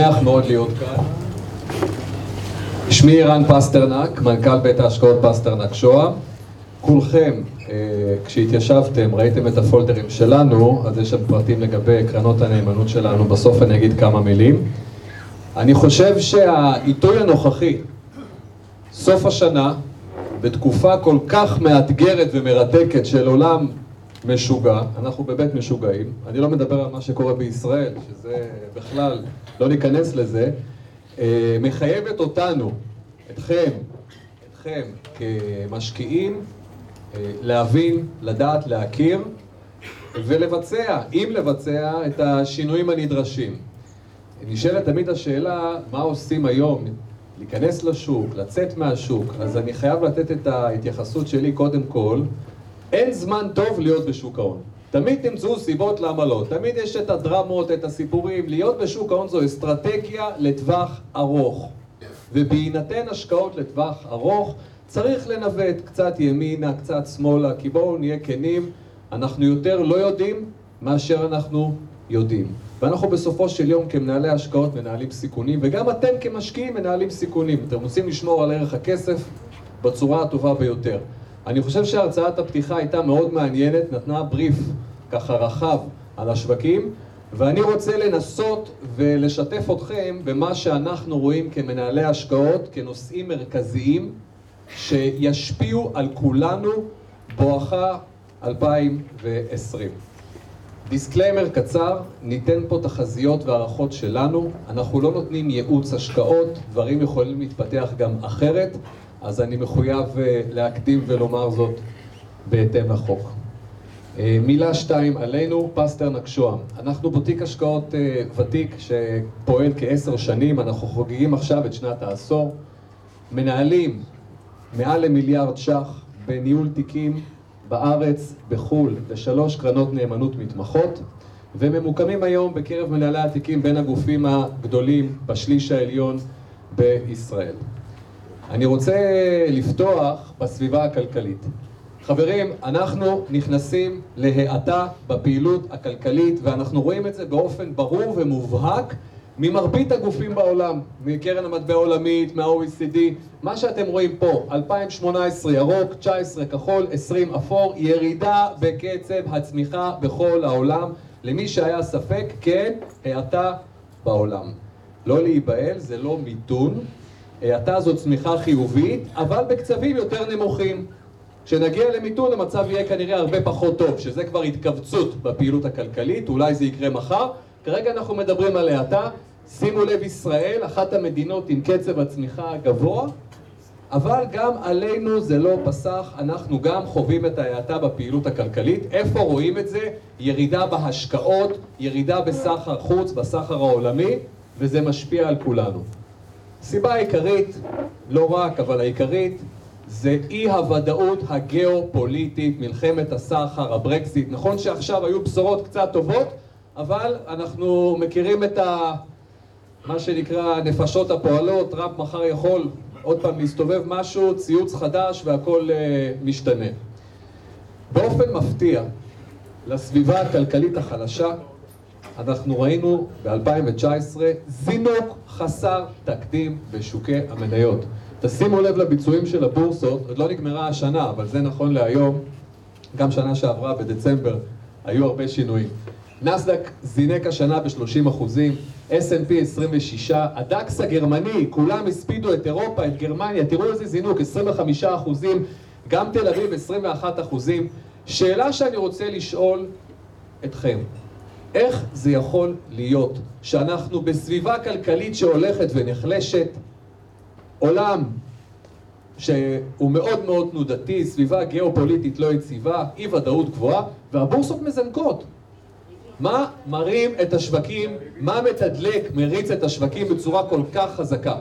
שמח מאוד להיות כאן. שמי ערן פסטרנק, מנכ"ל בית ההשקעות פסטרנק שוהם. כולכם, אה, כשהתיישבתם, ראיתם את הפולדרים שלנו, אז יש שם פרטים לגבי קרנות הנאמנות שלנו, בסוף אני אגיד כמה מילים. אני חושב שהעיתוי הנוכחי, סוף השנה, בתקופה כל כך מאתגרת ומרתקת של עולם משוגע, אנחנו בבית משוגעים, אני לא מדבר על מה שקורה בישראל, שזה בכלל, לא ניכנס לזה, אה, מחייבת אותנו, אתכם, אתכם כמשקיעים, אה, להבין, לדעת, להכיר ולבצע, אם לבצע, את השינויים הנדרשים. נשאלת תמיד השאלה, מה עושים היום? להיכנס לשוק, לצאת מהשוק, אז אני חייב לתת את ההתייחסות שלי קודם כל אין זמן טוב להיות בשוק ההון. תמיד תמצאו סיבות למה לא. תמיד יש את הדרמות, את הסיפורים. להיות בשוק ההון זו אסטרטגיה לטווח ארוך. ובהינתן השקעות לטווח ארוך, צריך לנווט קצת ימינה, קצת שמאלה, כי בואו נהיה כנים, אנחנו יותר לא יודעים מאשר אנחנו יודעים. ואנחנו בסופו של יום כמנהלי השקעות מנהלים סיכונים, וגם אתם כמשקיעים מנהלים סיכונים. אתם רוצים לשמור על ערך הכסף בצורה הטובה ביותר. אני חושב שהרצאת הפתיחה הייתה מאוד מעניינת, נתנה בריף ככה רחב על השווקים, ואני רוצה לנסות ולשתף אתכם במה שאנחנו רואים כמנהלי השקעות, כנושאים מרכזיים שישפיעו על כולנו בואכה 2020. disclaimer קצר, ניתן פה תחזיות והערכות שלנו, אנחנו לא נותנים ייעוץ השקעות, דברים יכולים להתפתח גם אחרת, אז אני מחויב אה, להקדים ולומר זאת בהתאם לחוק. אה, מילה שתיים עלינו, פסטרנק שוהם. אנחנו בוטיק השקעות אה, ותיק שפועל כעשר שנים, אנחנו חוגגים עכשיו את שנת העשור. מנהלים מעל למיליארד ש"ח בניהול תיקים בארץ, בחו"ל, לשלוש קרנות נאמנות מתמחות, וממוקמים היום בקרב מנהלי התיקים בין הגופים הגדולים בשליש העליון בישראל. אני רוצה לפתוח בסביבה הכלכלית. חברים, אנחנו נכנסים להאטה בפעילות הכלכלית ואנחנו רואים את זה באופן ברור ומובהק ממרבית הגופים בעולם, מקרן המטבע העולמית, מה-OECD, מה שאתם רואים פה, 2018 ירוק, 19 כחול, 20 אפור, ירידה בקצב הצמיחה בכל העולם. למי שהיה ספק, כן, האטה בעולם. לא להיבהל, זה לא מיתון, האטה זאת צמיחה חיובית, אבל בקצבים יותר נמוכים. כשנגיע למיתון המצב יהיה כנראה הרבה פחות טוב, שזה כבר התכווצות בפעילות הכלכלית, אולי זה יקרה מחר. כרגע אנחנו מדברים על האטה, שימו לב ישראל, אחת המדינות עם קצב הצמיחה הגבוה, אבל גם עלינו זה לא פסח, אנחנו גם חווים את ההאטה בפעילות הכלכלית. איפה רואים את זה? ירידה בהשקעות, ירידה בסחר חוץ, בסחר העולמי, וזה משפיע על כולנו. סיבה העיקרית, לא רק, אבל העיקרית, זה אי הוודאות הגיאופוליטית, מלחמת הסחר, הברקזיט. נכון שעכשיו היו בשורות קצת טובות, אבל אנחנו מכירים את ה... מה שנקרא נפשות הפועלות, טראמפ מחר יכול עוד פעם להסתובב משהו, ציוץ חדש והכל uh, משתנה. באופן מפתיע, לסביבה הכלכלית החלשה, אנחנו ראינו ב-2019 זינוק חסר תקדים בשוקי המניות. תשימו לב לביצועים של הבורסות, עוד לא נגמרה השנה, אבל זה נכון להיום, גם שנה שעברה בדצמבר היו הרבה שינויים. נסדק זינק השנה ב-30 אחוזים, S&P 26, הדקס הגרמני, כולם הספידו את אירופה, את גרמניה, תראו איזה זינוק, 25 אחוזים, גם תל אביב 21 אחוזים. שאלה שאני רוצה לשאול אתכם, איך זה יכול להיות שאנחנו בסביבה כלכלית שהולכת ונחלשת, עולם שהוא מאוד מאוד תנודתי, סביבה גיאופוליטית לא יציבה, אי ודאות גבוהה, והבורסות מזנקות. מה מרים את השווקים, מה מתדלק, מריץ את השווקים בצורה כל כך חזקה?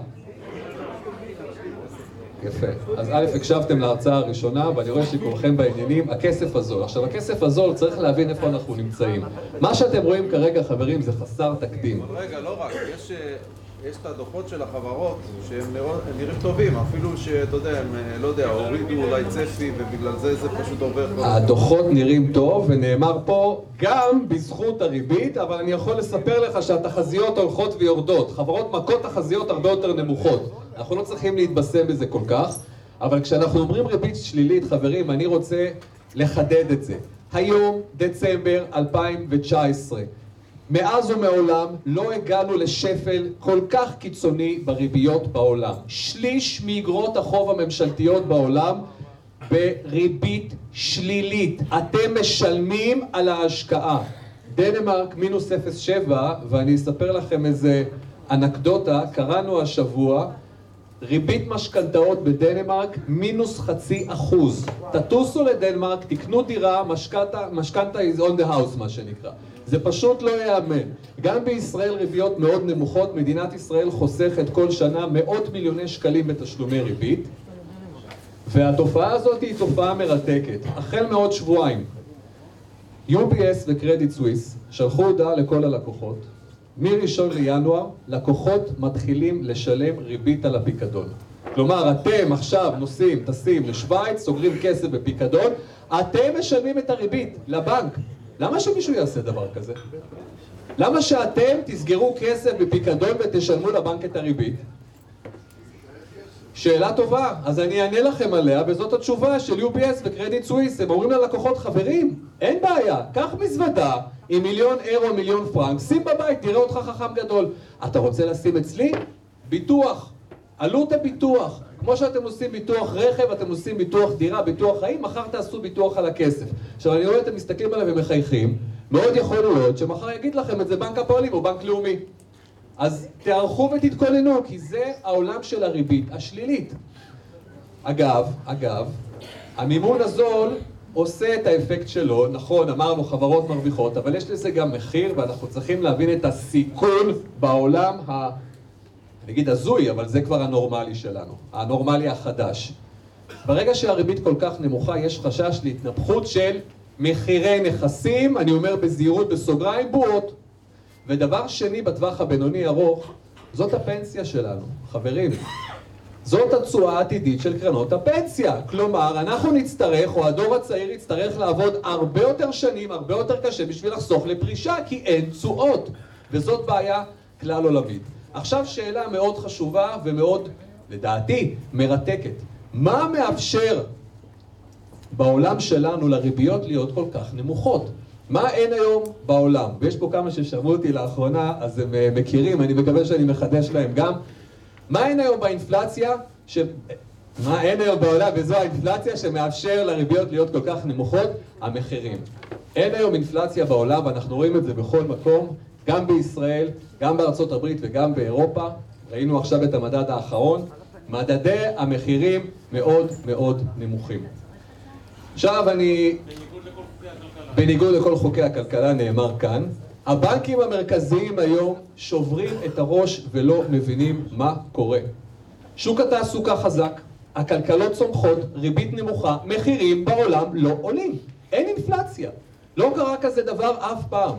יפה. אז א', הקשבתם להרצאה הראשונה, ואני רואה שכולכם בעניינים. הכסף הזול. עכשיו, הכסף הזול, צריך להבין איפה אנחנו נמצאים. מה שאתם רואים כרגע, חברים, זה חסר תקדים. רגע, לא רק, יש, אה, יש את הדוחות של החברות שהם נראים טובים, אפילו שאתה יודע, הם, אה, לא יודע, הורידו אולי צפי ובגלל זה זה פשוט עובר. הדוחות נראים טוב, ונאמר פה גם בזכות הריבית, אבל אני יכול לספר לך שהתחזיות הולכות ויורדות. חברות מכות תחזיות הרבה יותר נמוכות. אנחנו לא צריכים להתבשם בזה כל כך, אבל כשאנחנו אומרים ריבית שלילית, חברים, אני רוצה לחדד את זה. היום, דצמבר 2019, מאז ומעולם לא הגענו לשפל כל כך קיצוני בריביות בעולם. שליש מאגרות החוב הממשלתיות בעולם בריבית שלילית. אתם משלמים על ההשקעה. דנמרק מינוס 0.7, ואני אספר לכם איזה אנקדוטה, קראנו השבוע, ריבית משכנתאות בדנמרק מינוס חצי אחוז. תטוסו לדנמרק, תקנו דירה, משכנתה is on the house מה שנקרא. זה פשוט לא ייאמן. גם בישראל ריביות מאוד נמוכות, מדינת ישראל חוסכת כל שנה מאות מיליוני שקלים בתשלומי ריבית. והתופעה הזאת היא תופעה מרתקת. החל מעוד שבועיים, UBS וקרדיט סוויס שלחו הודעה לכל הלקוחות, מראשון לינואר, לקוחות מתחילים לשלם ריבית על הפיקדון. כלומר, אתם עכשיו נוסעים, טסים לשוויץ, סוגרים כסף בפיקדון, אתם משלמים את הריבית לבנק. למה שמישהו יעשה דבר כזה? למה שאתם תסגרו כסף בפיקדון ותשלמו לבנק את הריבית? שאלה טובה, אז אני אענה לכם עליה, וזאת התשובה של UBS וקרדיט סוויס. הם אומרים ללקוחות, חברים, אין בעיה, קח מזוודה עם מיליון אירו, מיליון פרנק, שים בבית, תראה אותך חכם גדול. אתה רוצה לשים אצלי? ביטוח. עלות הביטוח. כמו שאתם עושים ביטוח רכב, אתם עושים ביטוח דירה, ביטוח חיים, מחר תעשו ביטוח על הכסף. עכשיו, אני רואה אתם מסתכלים עליהם ומחייכים, מאוד יכול להיות שמחר יגיד לכם את זה בנק הפועלים או בנק לאומי. אז תערכו ותתכוננו, כי זה העולם של הריבית השלילית. אגב, אגב, המימון הזול עושה את האפקט שלו, נכון, אמרנו חברות מרוויחות, אבל יש לזה גם מחיר, ואנחנו צריכים להבין את הסיכון בעולם ה... אני אגיד הזוי, אבל זה כבר הנורמלי שלנו, הנורמלי החדש. ברגע שהריבית כל כך נמוכה, יש חשש להתנפחות של מחירי נכסים, אני אומר בזהירות בסוגריים, בועות. ודבר שני, בטווח הבינוני ארוך, זאת הפנסיה שלנו, חברים. זאת התשואה העתידית של קרנות הפנסיה. כלומר, אנחנו נצטרך, או הדור הצעיר יצטרך לעבוד הרבה יותר שנים, הרבה יותר קשה בשביל לחסוך לפרישה, כי אין תשואות. וזאת בעיה כלל עולמית. עכשיו שאלה מאוד חשובה ומאוד, לדעתי, מרתקת. מה מאפשר בעולם שלנו לריביות להיות כל כך נמוכות? מה אין היום בעולם? ויש פה כמה ששמעו אותי לאחרונה, אז הם אה, מכירים, אני מקווה שאני מחדש להם גם. מה אין היום באינפלציה? ש... מה אין היום בעולם, וזו האינפלציה שמאפשר לריביות להיות כל כך נמוכות? המחירים. אין היום אינפלציה בעולם, ואנחנו רואים את זה בכל מקום, גם בישראל, גם בארצות הברית וגם באירופה. ראינו עכשיו את המדד האחרון. מדדי המחירים מאוד מאוד נמוכים. עכשיו אני... בניגוד לכל חוקי הכלכלה נאמר כאן, הבנקים המרכזיים היום שוברים את הראש ולא מבינים מה קורה. שוק התעסוקה חזק, הכלכלות צומחות, ריבית נמוכה, מחירים בעולם לא עולים. אין אינפלציה. לא קרה כזה דבר אף פעם.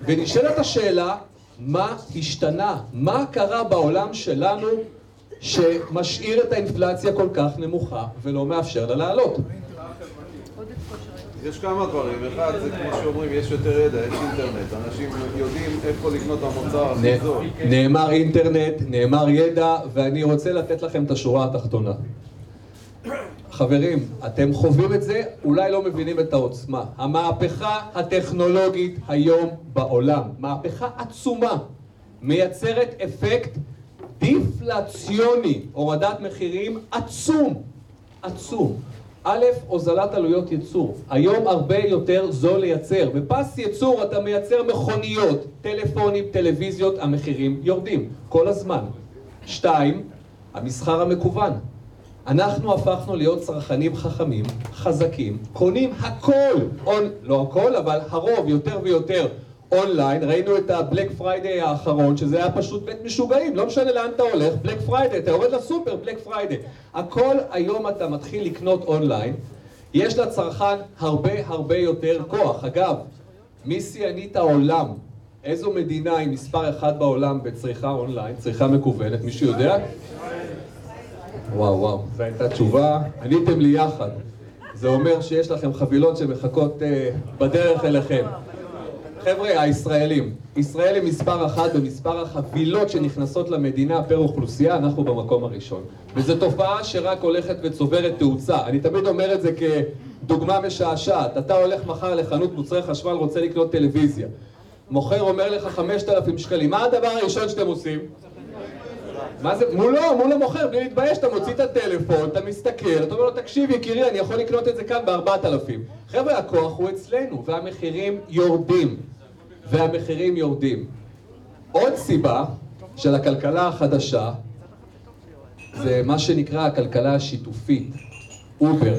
ונשאלת השאלה, מה השתנה? מה קרה בעולם שלנו שמשאיר את האינפלציה כל כך נמוכה ולא מאפשר לה לעלות? יש כמה דברים, אחד זה כמו שאומרים, יש יותר ידע, יש אינטרנט, אנשים יודעים איפה לקנות המוצר הכי זול. נאמר אינטרנט, נאמר ידע, ואני רוצה לתת לכם את השורה התחתונה. חברים, אתם חווים את זה, אולי לא מבינים את העוצמה. המהפכה הטכנולוגית היום בעולם, מהפכה עצומה, מייצרת אפקט דיפלציוני, הורדת מחירים עצום, עצום. א', הוזלת עלויות ייצור. היום הרבה יותר זול לייצר. בפס ייצור אתה מייצר מכוניות, טלפונים, טלוויזיות, המחירים יורדים כל הזמן. שתיים, המסחר המקוון. אנחנו הפכנו להיות צרכנים חכמים, חזקים, קונים הכל, און, לא הכל, אבל הרוב יותר ויותר אונליין, ראינו את ה Black Friday האחרון, שזה היה פשוט בית משוגעים, לא משנה לאן אתה הולך, Black Friday, אתה יורד לסופר, Black Friday. הכל היום אתה מתחיל לקנות אונליין, יש לצרכן הרבה הרבה יותר כוח. אגב, מי שיאנית העולם? איזו מדינה היא מספר אחד בעולם בצריכה אונליין, צריכה מקוונת, מישהו יודע? וואו וואו, זו הייתה תשובה, עניתם לי יחד. זה אומר שיש לכם חבילות שמחכות uh, בדרך אליכם. חבר'ה, הישראלים, ישראל היא מספר אחת במספר החבילות שנכנסות למדינה פר אוכלוסייה, אנחנו במקום הראשון. וזו תופעה שרק הולכת וצוברת תאוצה. אני תמיד אומר את זה כדוגמה משעשעת. אתה הולך מחר לחנות מוצרי חשמל, רוצה לקנות טלוויזיה. מוכר אומר לך 5,000 שקלים, מה הדבר הראשון שאתם עושים? מה זה? מולו, מול המוכר, בלי להתבייש, אתה מוציא את הטלפון, אתה מסתכל, אתה אומר לו, תקשיב יקירי, אני יכול לקנות את זה כאן בארבעת אלפים. חבר'ה, הכוח הוא אצלנו, והמחירים יורדים. והמחירים יורדים. עוד סיבה של הכלכלה החדשה זה מה שנקרא הכלכלה השיתופית, אובר,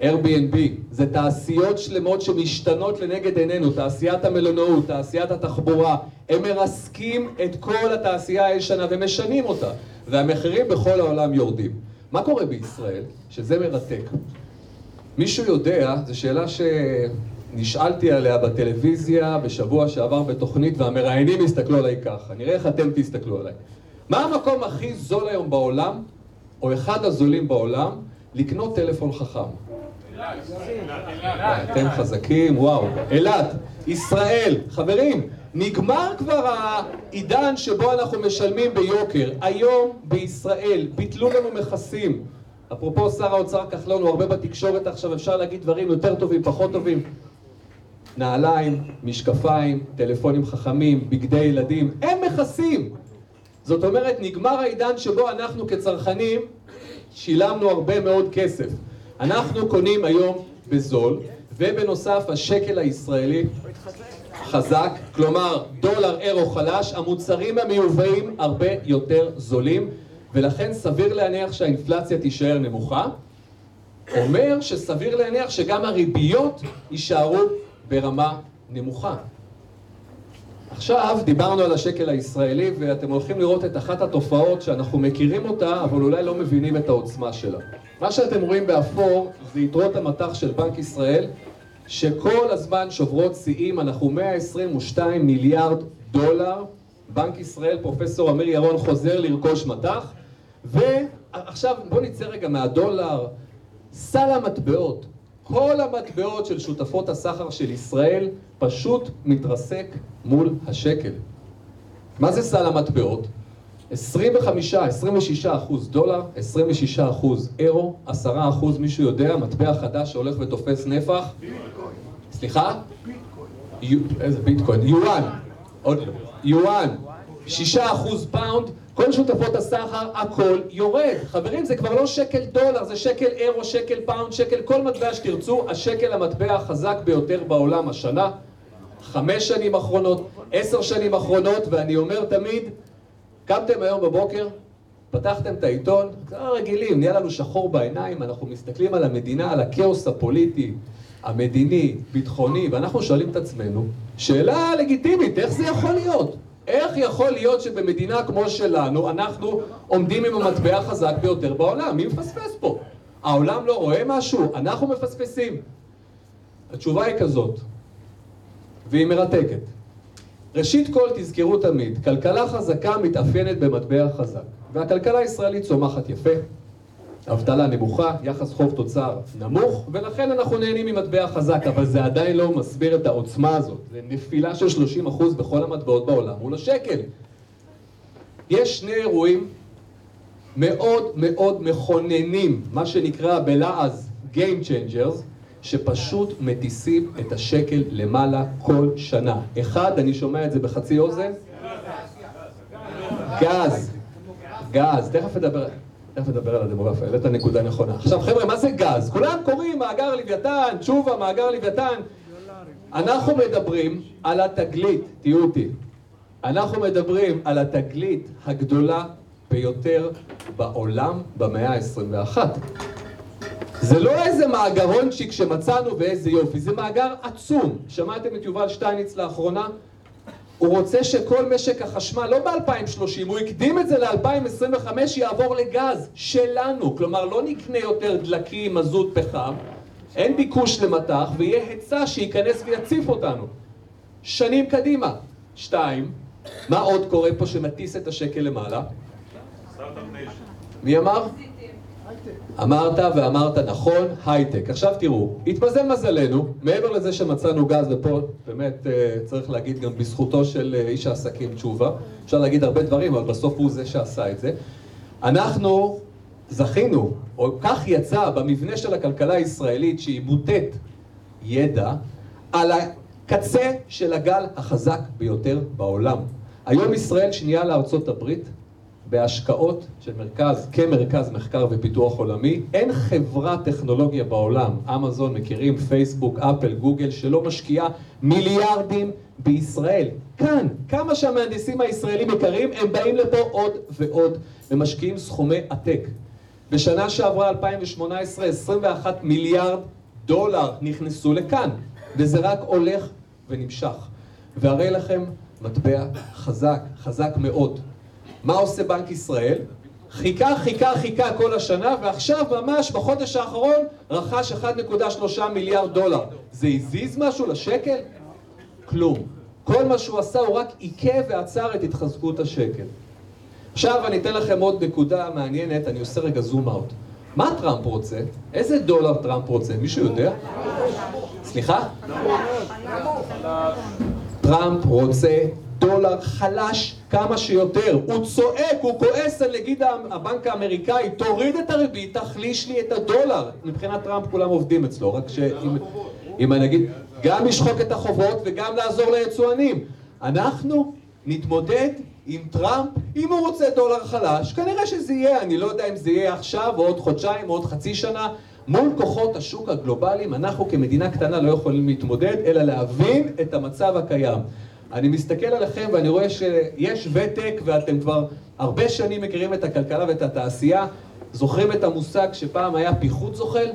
Airbnb, זה תעשיות שלמות שמשתנות לנגד עינינו, תעשיית המלונאות, תעשיית התחבורה, הם מרסקים את כל התעשייה הישנה ומשנים אותה, והמחירים בכל העולם יורדים. מה קורה בישראל? שזה מרתק. מישהו יודע, זו שאלה שנשאלתי עליה בטלוויזיה בשבוע שעבר בתוכנית והמראיינים הסתכלו עליי ככה, נראה איך אתם תסתכלו עליי. מה המקום הכי זול היום בעולם, או אחד הזולים בעולם, לקנות טלפון חכם? אתם חזקים, וואו. אילת, ישראל, חברים, נגמר כבר העידן שבו אנחנו משלמים ביוקר. היום בישראל ביטלו לנו מכסים. אפרופו שר האוצר כחלון, הוא הרבה בתקשורת עכשיו, אפשר להגיד דברים יותר טובים, פחות טובים. נעליים, משקפיים, טלפונים חכמים, בגדי ילדים, אין מכסים. זאת אומרת, נגמר העידן שבו אנחנו כצרכנים שילמנו הרבה מאוד כסף. אנחנו קונים היום בזול, ובנוסף השקל הישראלי חזק, כלומר דולר אירו חלש, המוצרים המיובאים הרבה יותר זולים, ולכן סביר להניח שהאינפלציה תישאר נמוכה. אומר שסביר להניח שגם הריביות יישארו ברמה נמוכה. עכשיו דיברנו על השקל הישראלי ואתם הולכים לראות את אחת התופעות שאנחנו מכירים אותה אבל אולי לא מבינים את העוצמה שלה. מה שאתם רואים באפור זה יתרות המטח של בנק ישראל שכל הזמן שוברות שיאים, אנחנו 122 מיליארד דולר, בנק ישראל, פרופסור אמיר ירון חוזר לרכוש מטח. ועכשיו בואו נצא רגע מהדולר, סל המטבעות כל המטבעות של שותפות הסחר של ישראל פשוט מתרסק מול השקל. מה זה סל המטבעות? 25, 26 אחוז דולר, 26 אחוז אירו, 10 אחוז מישהו יודע, מטבע חדש שהולך ותופס נפח. ביטקוין. סליחה? ביטקוין. איזה ביטקוין? יואן. עוד לא. יואן. 6 אחוז pound. כל שותפות הסחר, הכל יורד. חברים, זה כבר לא שקל דולר, זה שקל אירו, שקל פאונד, שקל, כל מטבע שתרצו, השקל המטבע החזק ביותר בעולם השנה, חמש שנים אחרונות, עשר שנים אחרונות, ואני אומר תמיד, קמתם היום בבוקר, פתחתם את העיתון, רגילים, נהיה לנו שחור בעיניים, אנחנו מסתכלים על המדינה, על הכאוס הפוליטי, המדיני, ביטחוני, ואנחנו שואלים את עצמנו, שאלה לגיטימית, איך זה יכול להיות? איך יכול להיות שבמדינה כמו שלנו אנחנו עומדים עם המטבע החזק ביותר בעולם? מי מפספס פה? העולם לא רואה משהו? אנחנו מפספסים. התשובה היא כזאת, והיא מרתקת. ראשית כל תזכרו תמיד, כלכלה חזקה מתאפיינת במטבע חזק, והכלכלה הישראלית צומחת יפה, אבטלה נמוכה, יחס חוב תוצר נמוך, ולכן אנחנו נהנים ממטבע חזק, אבל זה עדיין לא מסביר את העוצמה הזאת. זה נפילה של 30% בכל המטבעות בעולם מול השקל. יש שני אירועים מאוד מאוד מכוננים, מה שנקרא בלעז Game Changers, שפשוט מטיסים את השקל למעלה כל שנה. אחד, אני שומע את זה בחצי אוזן, גז, גז, תכף נדבר. תכף נדבר על הדמוגרפיה, העלית נקודה נכונה. עכשיו חבר'ה, מה זה גז? כולם קוראים מאגר לוויתן, תשובה, מאגר לוויתן. אנחנו מדברים על התגלית, תהיו איתי. אנחנו מדברים על התגלית הגדולה ביותר בעולם במאה ה-21. זה לא איזה מאגרונצ'יק שמצאנו ואיזה יופי, זה מאגר עצום. שמעתם את יובל שטייניץ לאחרונה? הוא רוצה שכל משק החשמל, לא ב-2030, הוא הקדים את זה ל-2025, יעבור לגז שלנו. כלומר, לא נקנה יותר דלקים, מזוט, פחם, אין ביקוש למטח, ויהיה היצע שייכנס ויציף אותנו. שנים קדימה. שתיים, מה עוד קורה פה שמטיס את השקל למעלה? מי אמר? אמרת ואמרת נכון, הייטק. עכשיו תראו, התמזל מזלנו, מעבר לזה שמצאנו גז, ופה באמת אה, צריך להגיד גם בזכותו של אה, איש העסקים תשובה, אפשר להגיד הרבה דברים, אבל בסוף הוא זה שעשה את זה. אנחנו זכינו, או כך יצא במבנה של הכלכלה הישראלית, שהיא מוטט ידע, על הקצה של הגל החזק ביותר בעולם. היום ישראל שנייה לארצות הברית, בהשקעות של מרכז, כמרכז מחקר ופיתוח עולמי, אין חברת טכנולוגיה בעולם, אמזון, מכירים, פייסבוק, אפל, גוגל, שלא משקיעה מיליארדים בישראל. כאן, כמה שהמהנדסים הישראלים יקרים, הם באים לפה עוד ועוד ומשקיעים סכומי עתק. בשנה שעברה, 2018, 21 מיליארד דולר נכנסו לכאן, וזה רק הולך ונמשך. והרי לכם מטבע חזק, חזק מאוד. מה עושה בנק ישראל? חיכה, חיכה, חיכה כל השנה, ועכשיו ממש בחודש האחרון רכש 1.3 מיליארד דולר. זה הזיז משהו לשקל? כלום. כל מה שהוא עשה הוא רק עיכב ועצר את התחזקות השקל. עכשיו אני אתן לכם עוד נקודה מעניינת, אני עושה רגע zoom out. מה טראמפ רוצה? איזה דולר טראמפ רוצה? מישהו יודע? סליחה? טראמפ רוצה דולר חלש כמה שיותר. הוא צועק, הוא כועס על נגיד הבנק האמריקאי, תוריד את הריבית, תחליש לי את הדולר. מבחינת טראמפ כולם עובדים אצלו, רק שאם אני אגיד, גם לשחוק את החובות וגם לעזור ליצואנים. אנחנו נתמודד עם טראמפ, אם הוא רוצה דולר חלש, כנראה שזה יהיה, אני לא יודע אם זה יהיה עכשיו, או עוד חודשיים, או עוד חצי שנה. מול כוחות השוק הגלובליים, אנחנו כמדינה קטנה לא יכולים להתמודד, אלא להבין את המצב הקיים. אני מסתכל עליכם ואני רואה שיש ותק ואתם כבר הרבה שנים מכירים את הכלכלה ואת התעשייה. זוכרים את המושג שפעם היה פיחות זוחל?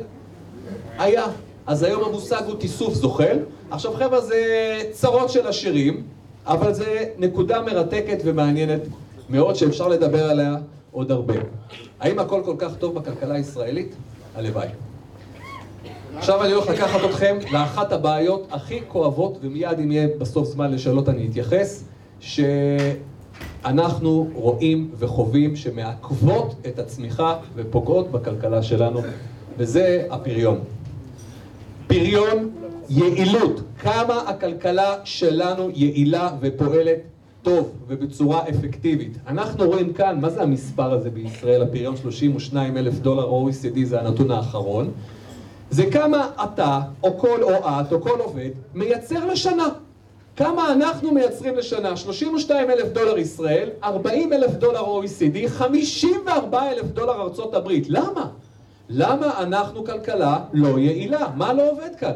היה. אז היום המושג הוא תיסוף זוחל. עכשיו חבר'ה זה צרות של עשירים, אבל זה נקודה מרתקת ומעניינת מאוד שאפשר לדבר עליה עוד הרבה. האם הכל כל כך טוב בכלכלה הישראלית? הלוואי. עכשיו אני הולך לקחת אתכם לאחת הבעיות הכי כואבות, ומיד אם יהיה בסוף זמן לשאלות אני אתייחס, שאנחנו רואים וחווים שמעכבות את הצמיחה ופוגעות בכלכלה שלנו, וזה הפריון. פריון, יעילות, כמה הכלכלה שלנו יעילה ופועלת טוב ובצורה אפקטיבית. אנחנו רואים כאן, מה זה המספר הזה בישראל, הפריון 32 אלף דולר OECD, זה הנתון האחרון. זה כמה אתה, או כל או את, או כל עובד, מייצר לשנה. כמה אנחנו מייצרים לשנה? 32 אלף דולר ישראל, 40 אלף דולר OECD, 54 אלף דולר ארצות הברית. למה? למה אנחנו כלכלה לא יעילה? מה לא עובד כאן?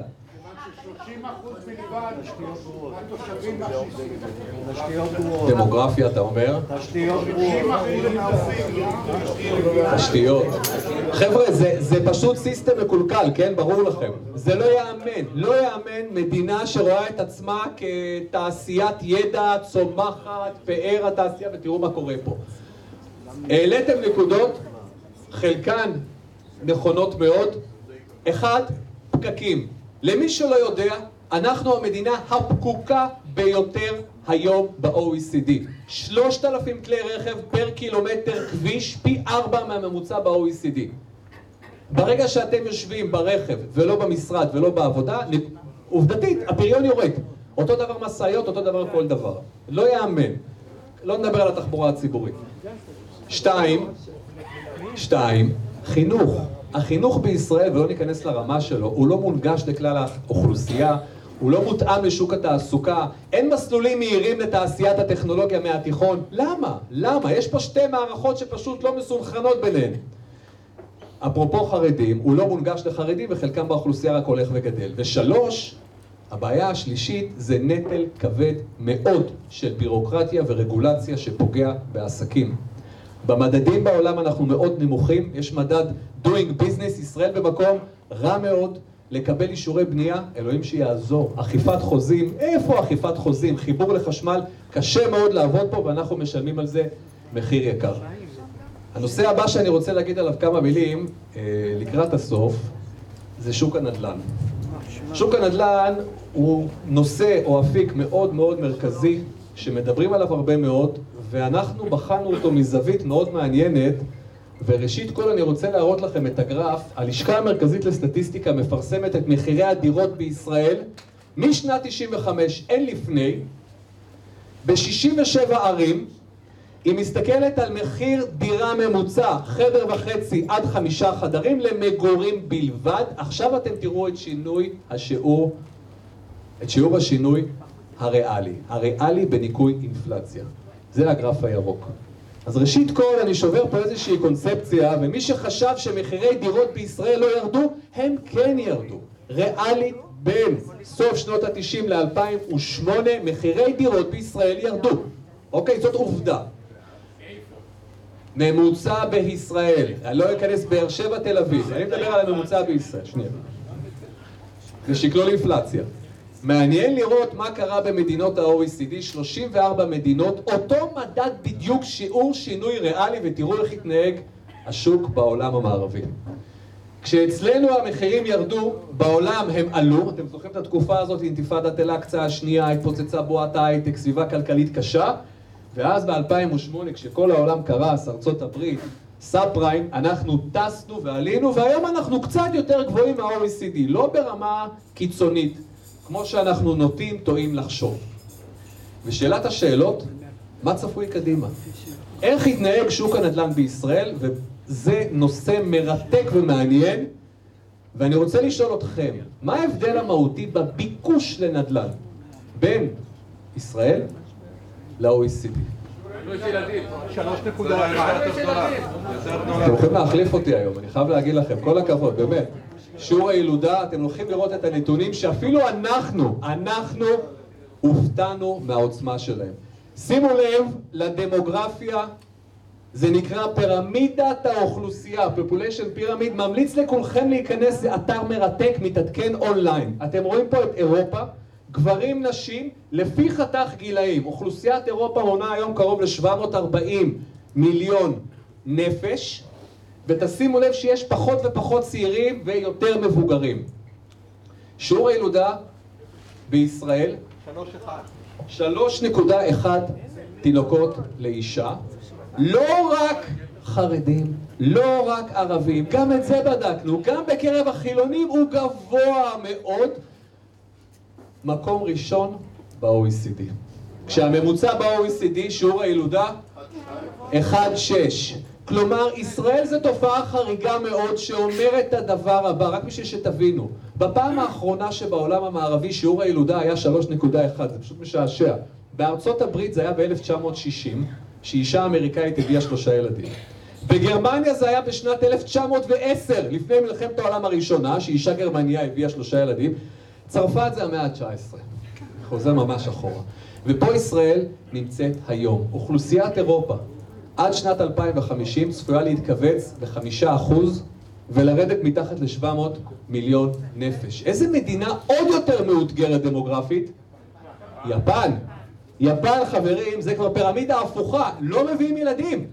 דמוגרפיה, אתה אומר? תשתיות תשתיות. חבר'ה, זה, זה פשוט סיסטם מקולקל, כן? ברור לכם. זה לא יאמן. לא יאמן מדינה שרואה את עצמה כתעשיית ידע צומחת, פאר התעשייה, ותראו מה קורה פה. העליתם נקודות, חלקן נכונות מאוד. אחד, פקקים. למי שלא יודע, אנחנו המדינה הפקוקה ביותר היום ב-OECD. שלושת אלפים כלי רכב פר קילומטר כביש, פי ארבע מהממוצע ב-OECD. ברגע שאתם יושבים ברכב ולא במשרד ולא בעבודה, עובדתית, הפריון יורד. אותו דבר משאיות, אותו דבר כל דבר. לא יאמן. לא נדבר על התחבורה הציבורית. שתיים, שתיים, חינוך. החינוך בישראל, ולא ניכנס לרמה שלו, הוא לא מונגש לכלל האוכלוסייה, הוא לא מותאם לשוק התעסוקה, אין מסלולים מהירים לתעשיית הטכנולוגיה מהתיכון. למה? למה? יש פה שתי מערכות שפשוט לא מסונכרנות ביניהן. אפרופו חרדים, הוא לא מונגש לחרדים וחלקם באוכלוסייה רק הולך וגדל. ושלוש, הבעיה השלישית זה נטל כבד מאוד של בירוקרטיה ורגולציה שפוגע בעסקים. במדדים בעולם אנחנו מאוד נמוכים, יש מדד doing business, ישראל במקום רע מאוד, לקבל אישורי בנייה, אלוהים שיעזור, אכיפת חוזים, איפה אכיפת חוזים? חיבור לחשמל, קשה מאוד לעבוד פה ואנחנו משלמים על זה מחיר יקר. הנושא הבא שאני רוצה להגיד עליו כמה מילים, אה, לקראת הסוף, זה שוק הנדל"ן. שוק הנדל"ן הוא נושא או אפיק מאוד מאוד מרכזי, שמדברים עליו הרבה מאוד, ואנחנו בחנו אותו מזווית מאוד מעניינת, וראשית כל אני רוצה להראות לכם את הגרף, הלשכה המרכזית לסטטיסטיקה מפרסמת את מחירי הדירות בישראל משנת 95, אין לפני, ב-67 ערים, היא מסתכלת על מחיר דירה ממוצע, חדר וחצי עד חמישה חדרים למגורים בלבד. עכשיו אתם תראו את שינוי השיעור, את שיעור השינוי הריאלי. הריאלי בניכוי אינפלציה. זה הגרף הירוק. אז ראשית כל אני שובר פה איזושהי קונספציה, ומי שחשב שמחירי דירות בישראל לא ירדו, הם כן ירדו. ריאלית בין סוף שנות ה-90 ל-2008, מחירי דירות בישראל ירדו. אוקיי? זאת עובדה. ממוצע בישראל, אני לא אכנס באר שבע תל אביב, אני מדבר על הממוצע בישראל, שנייה. זה שקלול אינפלציה. מעניין לראות מה קרה במדינות ה-OECD, 34 מדינות, אותו מדד בדיוק שיעור שינוי ריאלי ותראו איך התנהג השוק בעולם המערבי. כשאצלנו המחירים ירדו, בעולם הם עלו, אתם זוכרים את התקופה הזאת, אינתיפאדת אל-אקצא השנייה, התפוצצה בועת ההייטק, סביבה כלכלית קשה, ואז ב-2008, כשכל העולם קרס, ארצות הברית, סאב פריים, אנחנו טסנו ועלינו, והיום אנחנו קצת יותר גבוהים מה-OECD, לא ברמה קיצונית, כמו שאנחנו נוטים, טועים לחשוב. ושאלת השאלות, מה צפוי קדימה? איך יתנהג שוק הנדל"ן בישראל, וזה נושא מרתק ומעניין, ואני רוצה לשאול אתכם, מה ההבדל המהותי בביקוש לנדל"ן בין ישראל ל-OECD? אתם יכולים להחליף אותי היום, אני חייב להגיד לכם, כל הכבוד, באמת. שיעור הילודה, אתם הולכים לראות את הנתונים שאפילו אנחנו, אנחנו הופתענו מהעוצמה שלהם. שימו לב לדמוגרפיה, זה נקרא פירמידת האוכלוסייה, population pyramid, ממליץ לכולכם להיכנס לאתר מרתק, מתעדכן אונליין. אתם רואים פה את אירופה, גברים, נשים, לפי חתך גילאים. אוכלוסיית אירופה מונה היום קרוב ל-740 מיליון נפש, ותשימו לב שיש פחות ופחות צעירים ויותר מבוגרים. שיעור הילודה בישראל 3.1 תינוקות לאישה, לא רק חרדים, לא רק ערבים, גם את זה בדקנו, גם בקרב החילונים הוא גבוה מאוד, מקום ראשון ב-OECD. כשהממוצע ב-OECD, שיעור הילודה, 1.6. כלומר, ישראל זו תופעה חריגה מאוד שאומרת את הדבר הבא, רק בשביל שתבינו. בפעם האחרונה שבעולם המערבי שיעור הילודה היה 3.1, זה פשוט משעשע. בארצות הברית זה היה ב-1960, שאישה אמריקאית הביאה שלושה ילדים. בגרמניה זה היה בשנת 1910, לפני מלחמת העולם הראשונה, שאישה גרמניה הביאה שלושה ילדים. צרפת זה המאה ה-19, חוזר ממש אחורה. ופה ישראל נמצאת היום. אוכלוסיית אירופה עד שנת 2050 צפויה להתכווץ בחמישה אחוז ולרדת מתחת ל-700 מיליון נפש. איזה מדינה עוד יותר מאותגרת דמוגרפית? יפן. יפן, חברים, זה כבר פירמידה הפוכה, לא מביאים ילדים.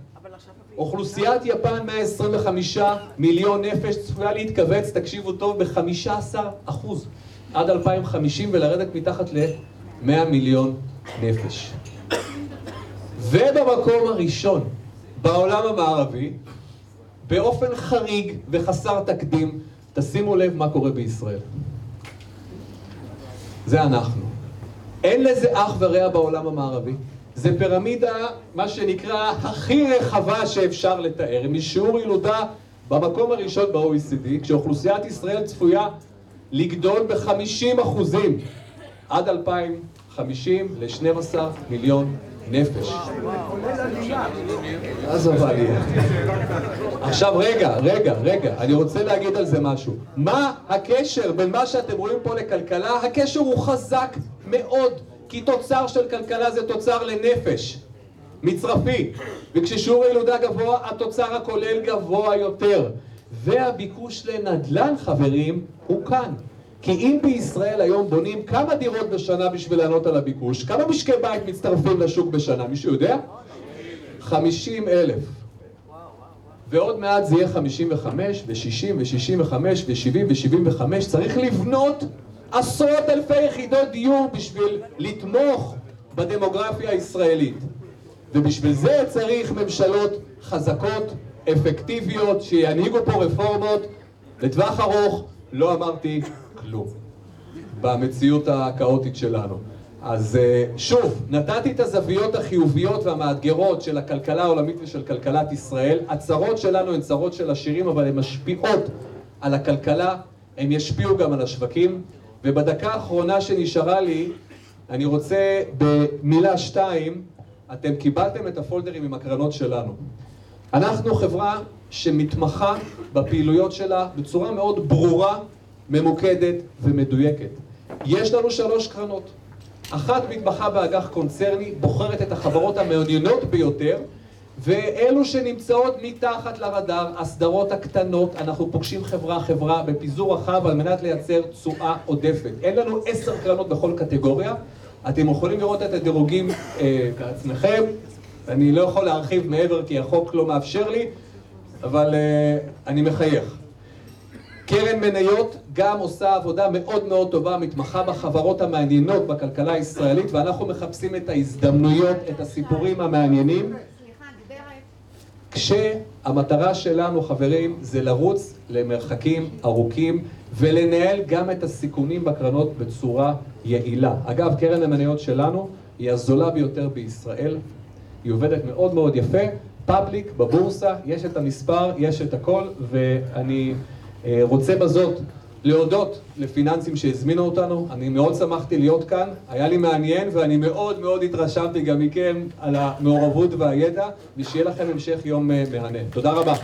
אוכלוסיית יפן 125 מיליון נפש צפויה להתכווץ, תקשיבו טוב, ב-15 אחוז עד 2050 ולרדת מתחת ל-100 מיליון נפש. ובמקום הראשון בעולם המערבי, באופן חריג וחסר תקדים, תשימו לב מה קורה בישראל. זה אנחנו. אין לזה אח ורע בעולם המערבי. זה פירמידה, מה שנקרא, הכי רחבה שאפשר לתאר, משיעור ילודה במקום הראשון ב-OECD, כשאוכלוסיית ישראל צפויה לגדול ב-50 אחוזים עד 2050 ל-12 מיליון נפש. עזוב עלייה. עכשיו רגע, רגע, רגע, אני רוצה להגיד על זה משהו. מה הקשר בין מה שאתם רואים פה לכלכלה? הקשר הוא חזק מאוד, כי תוצר של כלכלה זה תוצר לנפש. מצרפי, וכששיעור הילודה גבוה, התוצר הכולל גבוה יותר. והביקוש לנדל"ן, חברים, הוא כאן. כי אם בישראל היום בונים כמה דירות בשנה בשביל לענות על הביקוש, כמה משקי בית מצטרפים לשוק בשנה, מישהו יודע? 50 אלף. ועוד מעט זה יהיה 55 ו-60 ו-65 ו-70 ו-75, צריך לבנות עשרות אלפי יחידות דיור בשביל לתמוך בדמוגרפיה הישראלית. ובשביל זה צריך ממשלות חזקות, אפקטיביות, שינהיגו פה רפורמות לטווח ארוך, לא אמרתי כלום במציאות הכאוטית שלנו. אז אה, שוב, נתתי את הזוויות החיוביות והמאתגרות של הכלכלה העולמית ושל כלכלת ישראל. הצרות שלנו הן צרות של עשירים, אבל הן משפיעות על הכלכלה, הן ישפיעו גם על השווקים. ובדקה האחרונה שנשארה לי, אני רוצה במילה שתיים, אתם קיבלתם את הפולדרים עם הקרנות שלנו. אנחנו חברה שמתמחה בפעילויות שלה בצורה מאוד ברורה, ממוקדת ומדויקת. יש לנו שלוש קרנות. אחת מתמחה באג"ח קונצרני, בוחרת את החברות המעוניינות ביותר, ואלו שנמצאות מתחת לרדאר, הסדרות הקטנות, אנחנו פוגשים חברה-חברה בפיזור רחב על מנת לייצר תשואה עודפת. אין לנו עשר קרנות בכל קטגוריה, אתם יכולים לראות את הדירוגים אה, בעצמכם, אני לא יכול להרחיב מעבר כי החוק לא מאפשר לי, אבל אה, אני מחייך. קרן מניות גם עושה עבודה מאוד מאוד טובה, מתמחה בחברות המעניינות בכלכלה הישראלית, ואנחנו מחפשים את ההזדמנויות, את הסיפורים המעניינים. כשהמטרה שלנו, חברים, זה לרוץ למרחקים ארוכים ולנהל גם את הסיכונים בקרנות בצורה יעילה. אגב, קרן המניות שלנו היא הזולה ביותר בישראל, היא עובדת מאוד מאוד יפה, פאבליק, בבורסה, יש את המספר, יש את הכל, ואני רוצה בזאת להודות לפיננסים שהזמינו אותנו, אני מאוד שמחתי להיות כאן, היה לי מעניין ואני מאוד מאוד התרשמתי גם מכם על המעורבות והידע, ושיהיה לכם המשך יום אה, מהנה. תודה רבה.